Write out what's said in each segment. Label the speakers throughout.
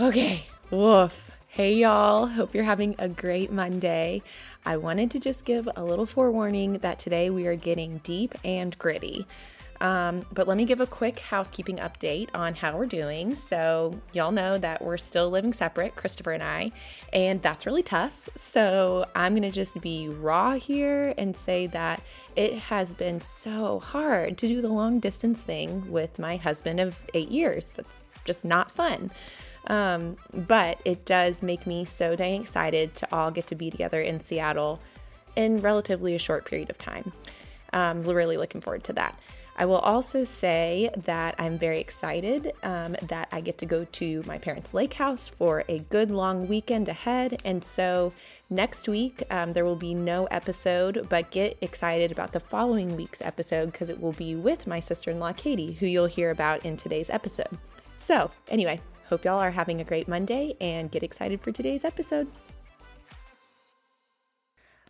Speaker 1: Okay, woof. Hey y'all, hope you're having a great Monday. I wanted to just give a little forewarning that today we are getting deep and gritty. Um, but let me give a quick housekeeping update on how we're doing. So, y'all know that we're still living separate, Christopher and I, and that's really tough. So, I'm gonna just be raw here and say that it has been so hard to do the long distance thing with my husband of eight years. That's just not fun. Um, but it does make me so dang excited to all get to be together in Seattle in relatively a short period of time. Um, really looking forward to that. I will also say that I'm very excited um, that I get to go to my parents' lake house for a good long weekend ahead. And so next week, um, there will be no episode, but get excited about the following week's episode because it will be with my sister in law, Katie, who you'll hear about in today's episode. So, anyway, Hope y'all are having a great Monday and get excited for today's episode.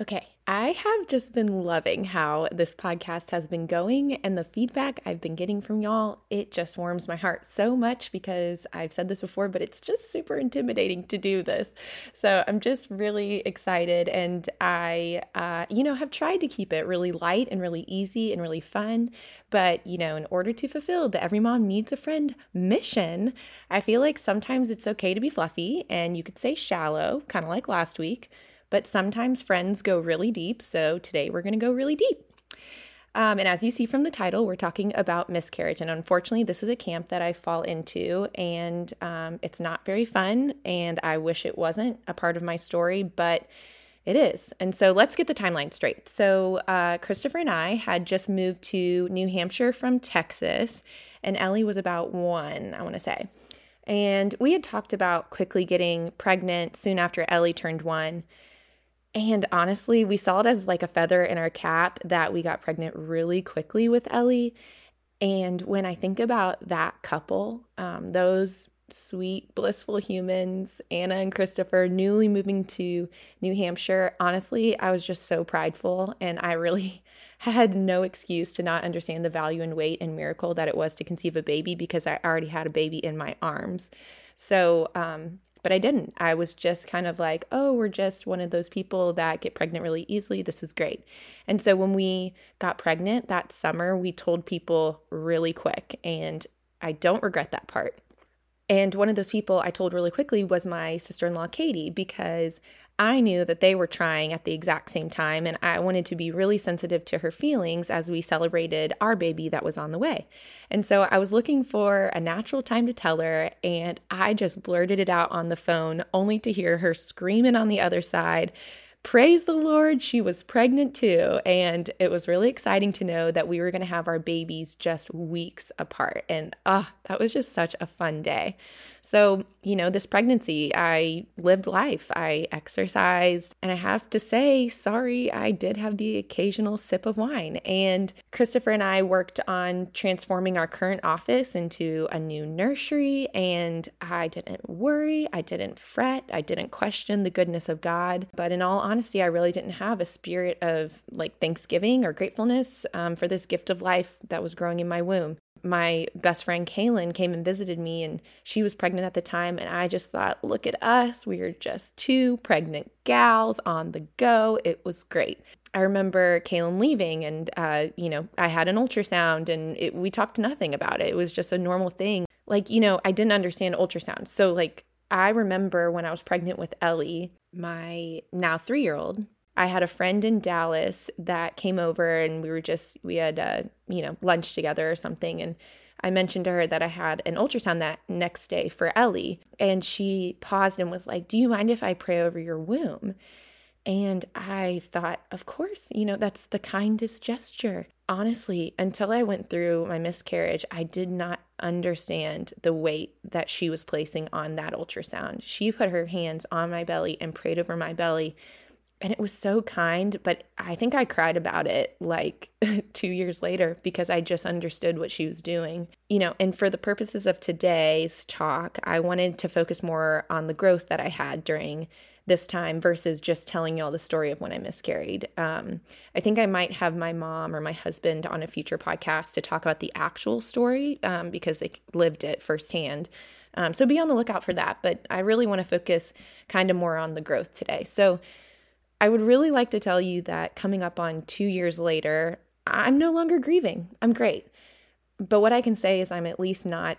Speaker 1: Okay, I have just been loving how this podcast has been going and the feedback I've been getting from y'all. It just warms my heart so much because I've said this before, but it's just super intimidating to do this. So I'm just really excited. And I, uh, you know, have tried to keep it really light and really easy and really fun. But, you know, in order to fulfill the Every Mom Needs a Friend mission, I feel like sometimes it's okay to be fluffy and you could say shallow, kind of like last week but sometimes friends go really deep. So today we're going to go really deep. Um, and as you see from the title, we're talking about miscarriage. And unfortunately, this is a camp that I fall into, and um, it's not very fun. And I wish it wasn't a part of my story, but it is. And so let's get the timeline straight. So, uh, Christopher and I had just moved to New Hampshire from Texas, and Ellie was about one, I want to say. And we had talked about quickly getting pregnant soon after Ellie turned one. And honestly, we saw it as like a feather in our cap that we got pregnant really quickly with Ellie. And when I think about that couple, um, those sweet, blissful humans, Anna and Christopher, newly moving to New Hampshire, honestly, I was just so prideful and I really had no excuse to not understand the value and weight and miracle that it was to conceive a baby because I already had a baby in my arms. So, um, but I didn't. I was just kind of like, oh, we're just one of those people that get pregnant really easily. This is great. And so when we got pregnant that summer, we told people really quick. And I don't regret that part. And one of those people I told really quickly was my sister in law, Katie, because I knew that they were trying at the exact same time, and I wanted to be really sensitive to her feelings as we celebrated our baby that was on the way. And so I was looking for a natural time to tell her, and I just blurted it out on the phone, only to hear her screaming on the other side praise the Lord, she was pregnant too. And it was really exciting to know that we were going to have our babies just weeks apart. And ah, that was just such a fun day. So, you know, this pregnancy, I lived life, I exercised, and I have to say, sorry, I did have the occasional sip of wine. And Christopher and I worked on transforming our current office into a new nursery, and I didn't worry, I didn't fret, I didn't question the goodness of God. But in all honesty, I really didn't have a spirit of like thanksgiving or gratefulness um, for this gift of life that was growing in my womb my best friend Kaylin came and visited me, and she was pregnant at the time. And I just thought, look at us. We are just two pregnant gals on the go. It was great. I remember Kaylin leaving, and, uh, you know, I had an ultrasound, and it, we talked nothing about it. It was just a normal thing. Like, you know, I didn't understand ultrasound. So, like, I remember when I was pregnant with Ellie, my now three year old, I had a friend in Dallas that came over and we were just, we had, uh, you know, lunch together or something. And I mentioned to her that I had an ultrasound that next day for Ellie. And she paused and was like, Do you mind if I pray over your womb? And I thought, Of course, you know, that's the kindest gesture. Honestly, until I went through my miscarriage, I did not understand the weight that she was placing on that ultrasound. She put her hands on my belly and prayed over my belly and it was so kind, but I think I cried about it like two years later because I just understood what she was doing. You know, and for the purposes of today's talk, I wanted to focus more on the growth that I had during this time versus just telling y'all the story of when I miscarried. Um, I think I might have my mom or my husband on a future podcast to talk about the actual story um, because they lived it firsthand. Um, so be on the lookout for that. But I really want to focus kind of more on the growth today. So I would really like to tell you that coming up on two years later, I'm no longer grieving. I'm great. But what I can say is I'm at least not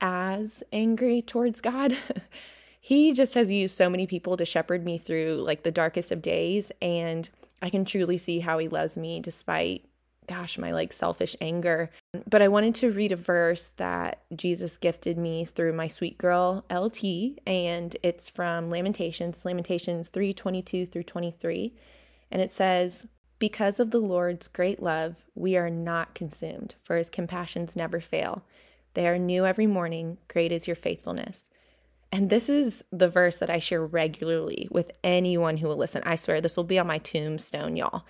Speaker 1: as angry towards God. he just has used so many people to shepherd me through like the darkest of days. And I can truly see how he loves me despite gosh, my like selfish anger. But I wanted to read a verse that Jesus gifted me through my sweet girl LT, and it's from Lamentations, Lamentations 3 22 through 23. And it says, Because of the Lord's great love, we are not consumed, for his compassions never fail. They are new every morning. Great is your faithfulness. And this is the verse that I share regularly with anyone who will listen. I swear this will be on my tombstone, y'all.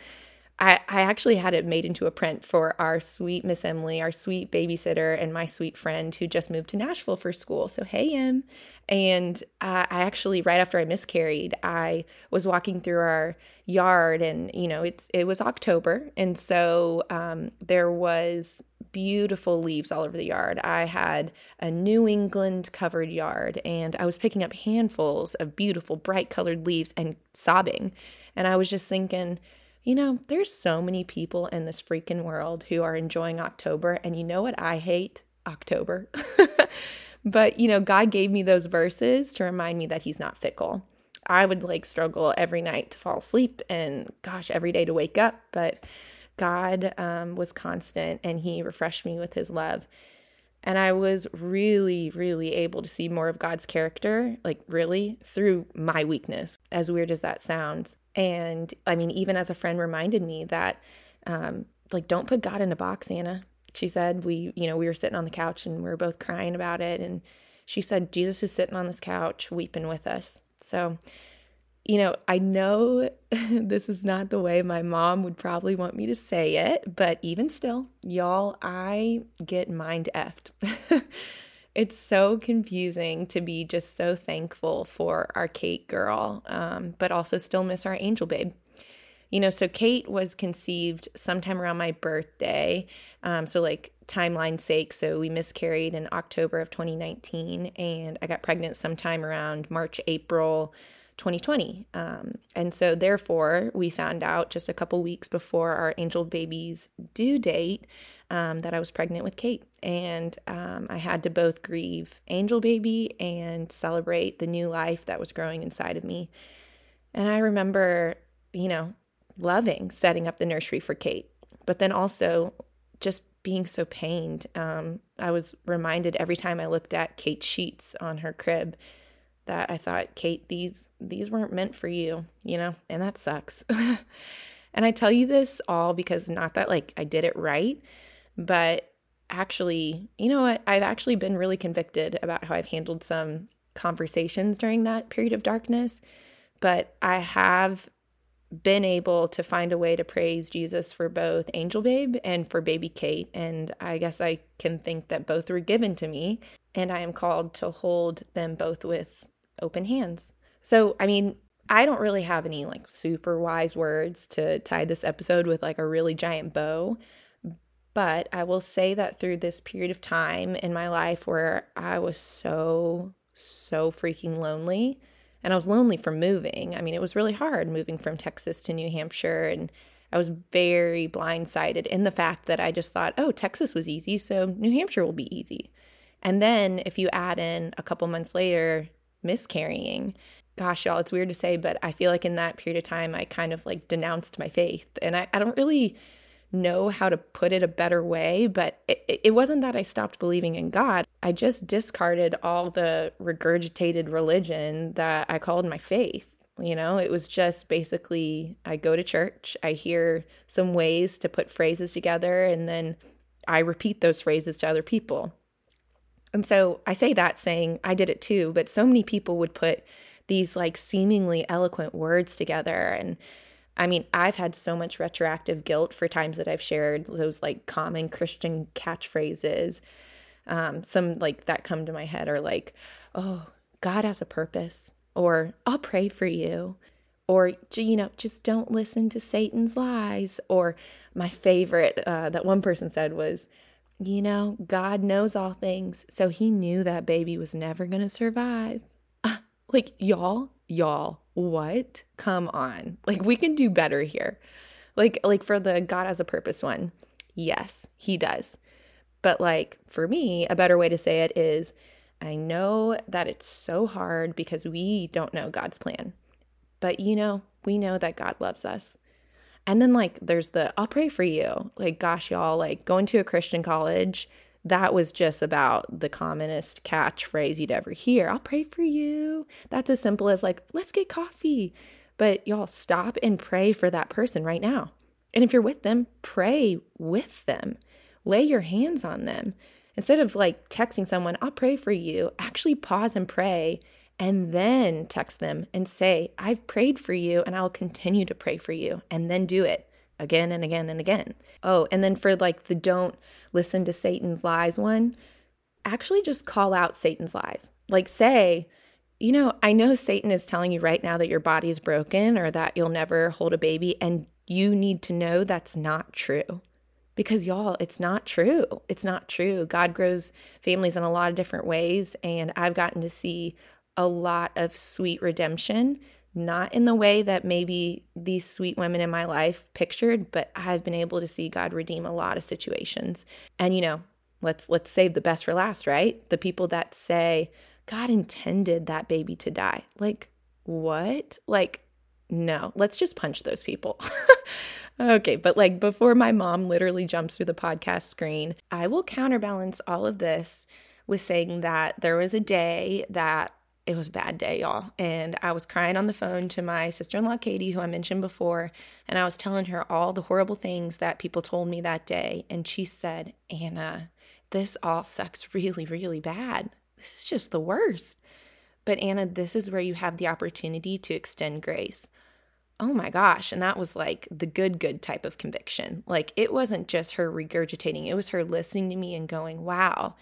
Speaker 1: I, I actually had it made into a print for our sweet Miss Emily, our sweet babysitter, and my sweet friend who just moved to Nashville for school. So, hey, Em. And uh, I actually, right after I miscarried, I was walking through our yard, and you know, it's it was October, and so um, there was beautiful leaves all over the yard. I had a New England covered yard, and I was picking up handfuls of beautiful, bright colored leaves and sobbing. And I was just thinking, you know, there's so many people in this freaking world who are enjoying October. And you know what I hate? October. but, you know, God gave me those verses to remind me that He's not fickle. I would like struggle every night to fall asleep and, gosh, every day to wake up. But God um, was constant and He refreshed me with His love. And I was really, really able to see more of God's character, like really, through my weakness, as weird as that sounds. And I mean, even as a friend reminded me that, um, like, don't put God in a box, Anna. She said, we, you know, we were sitting on the couch and we were both crying about it. And she said, Jesus is sitting on this couch weeping with us. So, you know, I know this is not the way my mom would probably want me to say it, but even still, y'all, I get mind effed. it's so confusing to be just so thankful for our Kate girl, um, but also still miss our angel babe. You know, so Kate was conceived sometime around my birthday. Um, so, like, timeline sake, so we miscarried in October of 2019, and I got pregnant sometime around March, April 2020. Um, and so, therefore, we found out just a couple weeks before our angel baby's due date um, that I was pregnant with Kate. And um, I had to both grieve Angel Baby and celebrate the new life that was growing inside of me. And I remember, you know, loving setting up the nursery for Kate, but then also just being so pained. Um, I was reminded every time I looked at Kate's sheets on her crib that I thought, Kate, these these weren't meant for you, you know, and that sucks. and I tell you this all because not that like I did it right, but actually, you know what? I've actually been really convicted about how I've handled some conversations during that period of darkness. But I have been able to find a way to praise Jesus for both Angel Babe and for Baby Kate. And I guess I can think that both were given to me, and I am called to hold them both with open hands. So, I mean, I don't really have any like super wise words to tie this episode with like a really giant bow, but I will say that through this period of time in my life where I was so, so freaking lonely, and I was lonely from moving. I mean, it was really hard moving from Texas to New Hampshire. And I was very blindsided in the fact that I just thought, oh, Texas was easy, so New Hampshire will be easy. And then if you add in a couple months later, miscarrying, gosh, y'all, it's weird to say, but I feel like in that period of time, I kind of like denounced my faith. And I, I don't really know how to put it a better way, but it, it wasn't that I stopped believing in God. I just discarded all the regurgitated religion that I called my faith. You know, it was just basically I go to church, I hear some ways to put phrases together, and then I repeat those phrases to other people. And so I say that saying I did it too, but so many people would put these like seemingly eloquent words together and I mean, I've had so much retroactive guilt for times that I've shared those like common Christian catchphrases. Um, some like that come to my head are like, oh, God has a purpose, or I'll pray for you, or, you know, just don't listen to Satan's lies. Or my favorite uh, that one person said was, you know, God knows all things. So he knew that baby was never going to survive. Ah, like, y'all, y'all, what? Come on. Like, we can do better here. Like, like for the God has a purpose one. Yes, he does. But like for me, a better way to say it is I know that it's so hard because we don't know God's plan. But you know, we know that God loves us. And then like there's the I'll pray for you. Like gosh y'all, like going to a Christian college, that was just about the commonest catchphrase you'd ever hear. I'll pray for you. That's as simple as like let's get coffee. But y'all stop and pray for that person right now. And if you're with them, pray with them. Lay your hands on them. Instead of like texting someone, I'll pray for you, actually pause and pray and then text them and say, I've prayed for you and I'll continue to pray for you, and then do it again and again and again. Oh, and then for like the don't listen to Satan's lies one, actually just call out Satan's lies. Like say, you know, I know Satan is telling you right now that your body's broken or that you'll never hold a baby, and you need to know that's not true. Because y'all, it's not true. It's not true. God grows families in a lot of different ways, and I've gotten to see a lot of sweet redemption, not in the way that maybe these sweet women in my life pictured, but I've been able to see God redeem a lot of situations. And you know, let's let's save the best for last, right? The people that say God intended that baby to die. Like what? Like no, let's just punch those people. okay, but like before my mom literally jumps through the podcast screen, I will counterbalance all of this with saying that there was a day that it was a bad day, y'all. And I was crying on the phone to my sister in law, Katie, who I mentioned before. And I was telling her all the horrible things that people told me that day. And she said, Anna, this all sucks really, really bad. This is just the worst. But Anna, this is where you have the opportunity to extend grace. Oh my gosh. And that was like the good, good type of conviction. Like it wasn't just her regurgitating, it was her listening to me and going, wow,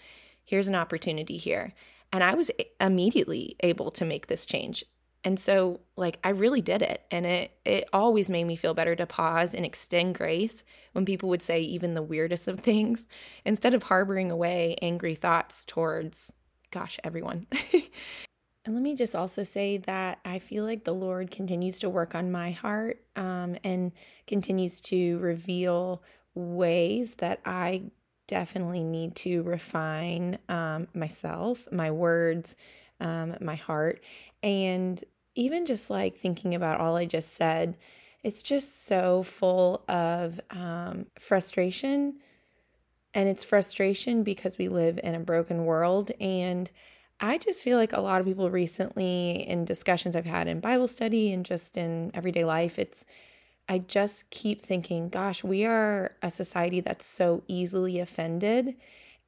Speaker 1: here's an opportunity here. And I was immediately able to make this change. And so like I really did it and it it always made me feel better to pause and extend grace when people would say even the weirdest of things instead of harboring away angry thoughts towards gosh everyone. and let me just also say that I feel like the Lord continues to work on my heart um, and continues to reveal ways that I definitely need to refine um, myself, my words, um, my heart. And even just like thinking about all I just said, it's just so full of um, frustration. And it's frustration because we live in a broken world. And I just feel like a lot of people recently, in discussions I've had in Bible study and just in everyday life, it's I just keep thinking, gosh, we are a society that's so easily offended.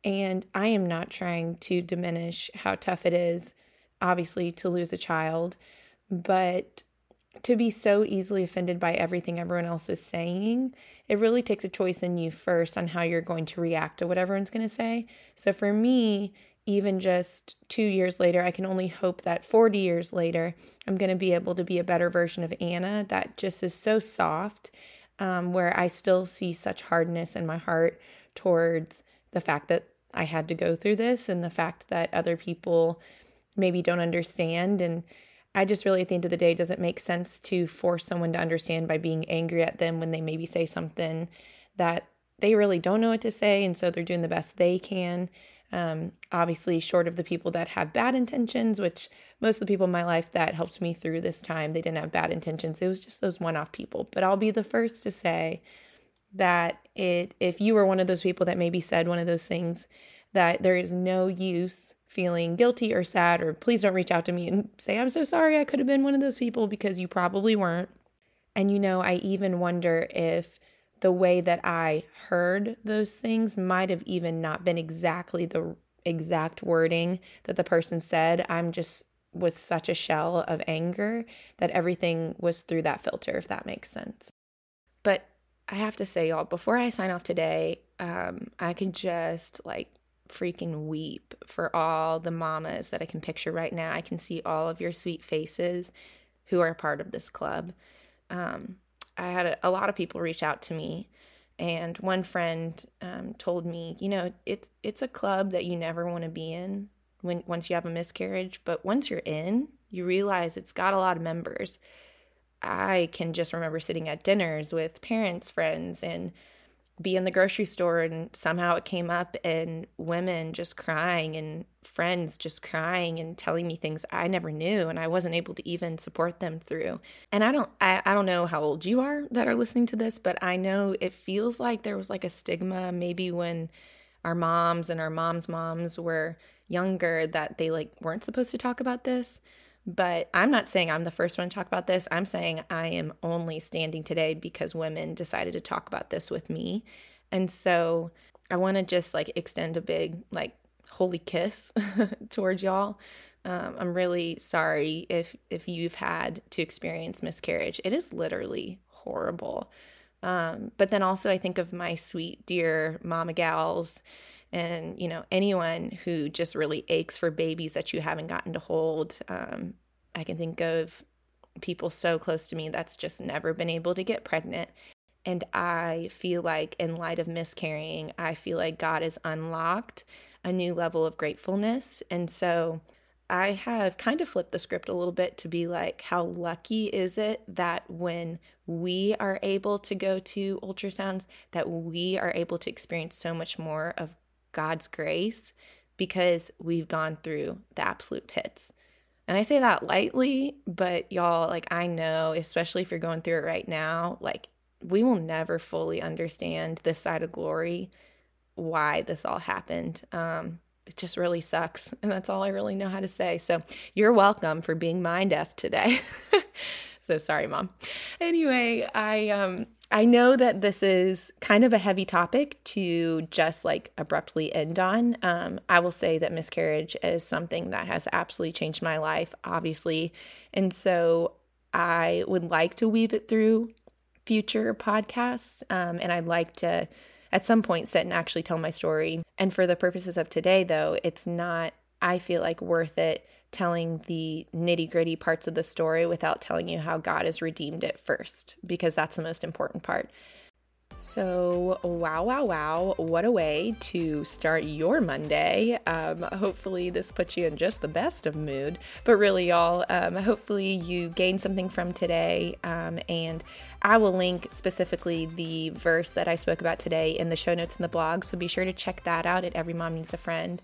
Speaker 1: And I am not trying to diminish how tough it is, obviously, to lose a child, but to be so easily offended by everything everyone else is saying, it really takes a choice in you first on how you're going to react to what everyone's going to say. So for me, even just two years later, I can only hope that 40 years later, I'm going to be able to be a better version of Anna that just is so soft, um, where I still see such hardness in my heart towards the fact that I had to go through this and the fact that other people maybe don't understand. And I just really, at the end of the day, doesn't make sense to force someone to understand by being angry at them when they maybe say something that they really don't know what to say. And so they're doing the best they can. Um, obviously, short of the people that have bad intentions, which most of the people in my life that helped me through this time, they didn't have bad intentions. It was just those one off people. But I'll be the first to say that it if you were one of those people that maybe said one of those things that there is no use feeling guilty or sad or please don't reach out to me and say i'm so sorry i could have been one of those people because you probably weren't and you know i even wonder if the way that I heard those things might have even not been exactly the exact wording that the person said. I'm just was such a shell of anger that everything was through that filter, if that makes sense. But I have to say, y'all, before I sign off today, um, I can just like freaking weep for all the mamas that I can picture right now. I can see all of your sweet faces who are part of this club. Um, I had a, a lot of people reach out to me And one friend um, told me, you know, it's it's a club that you never want to be in when once you have a miscarriage, but once you're in, you realize it's got a lot of members. I can just remember sitting at dinners with parents, friends, and be in the grocery store and somehow it came up and women just crying and friends just crying and telling me things I never knew and I wasn't able to even support them through. And I don't I, I don't know how old you are that are listening to this, but I know it feels like there was like a stigma maybe when our moms and our moms' moms were younger that they like weren't supposed to talk about this. But I'm not saying I'm the first one to talk about this. I'm saying I am only standing today because women decided to talk about this with me. And so I want to just like extend a big, like, holy kiss towards y'all. Um, I'm really sorry if if you've had to experience miscarriage. It is literally horrible. Um, but then also I think of my sweet dear mama gals and you know anyone who just really aches for babies that you haven't gotten to hold um, i can think of people so close to me that's just never been able to get pregnant. And i feel like in light of miscarrying i feel like god has unlocked a new level of gratefulness. And so I have kind of flipped the script a little bit to be like, how lucky is it that when we are able to go to ultrasounds, that we are able to experience so much more of God's grace because we've gone through the absolute pits. And I say that lightly, but y'all, like, I know, especially if you're going through it right now, like, we will never fully understand this side of glory, why this all happened. Um, it just really sucks. And that's all I really know how to say. So you're welcome for being mind deaf today. so sorry, mom. Anyway, I um I know that this is kind of a heavy topic to just like abruptly end on. Um, I will say that miscarriage is something that has absolutely changed my life, obviously. And so I would like to weave it through future podcasts. Um, and I'd like to, at some point, sit and actually tell my story. And for the purposes of today, though, it's not, I feel like, worth it telling the nitty gritty parts of the story without telling you how God has redeemed it first, because that's the most important part. So, wow, wow, wow. What a way to start your Monday. Um, hopefully, this puts you in just the best of mood. But really, y'all, um, hopefully, you gained something from today. Um, and I will link specifically the verse that I spoke about today in the show notes in the blog. So be sure to check that out at Every Mom Needs a Friend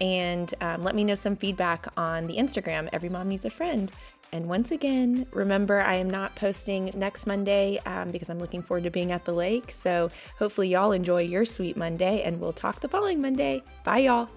Speaker 1: and um, let me know some feedback on the Instagram, Every Mom Needs a Friend. And once again, remember, I am not posting next Monday um, because I'm looking forward to being at the lake. So hopefully, y'all enjoy your sweet Monday, and we'll talk the following Monday. Bye, y'all.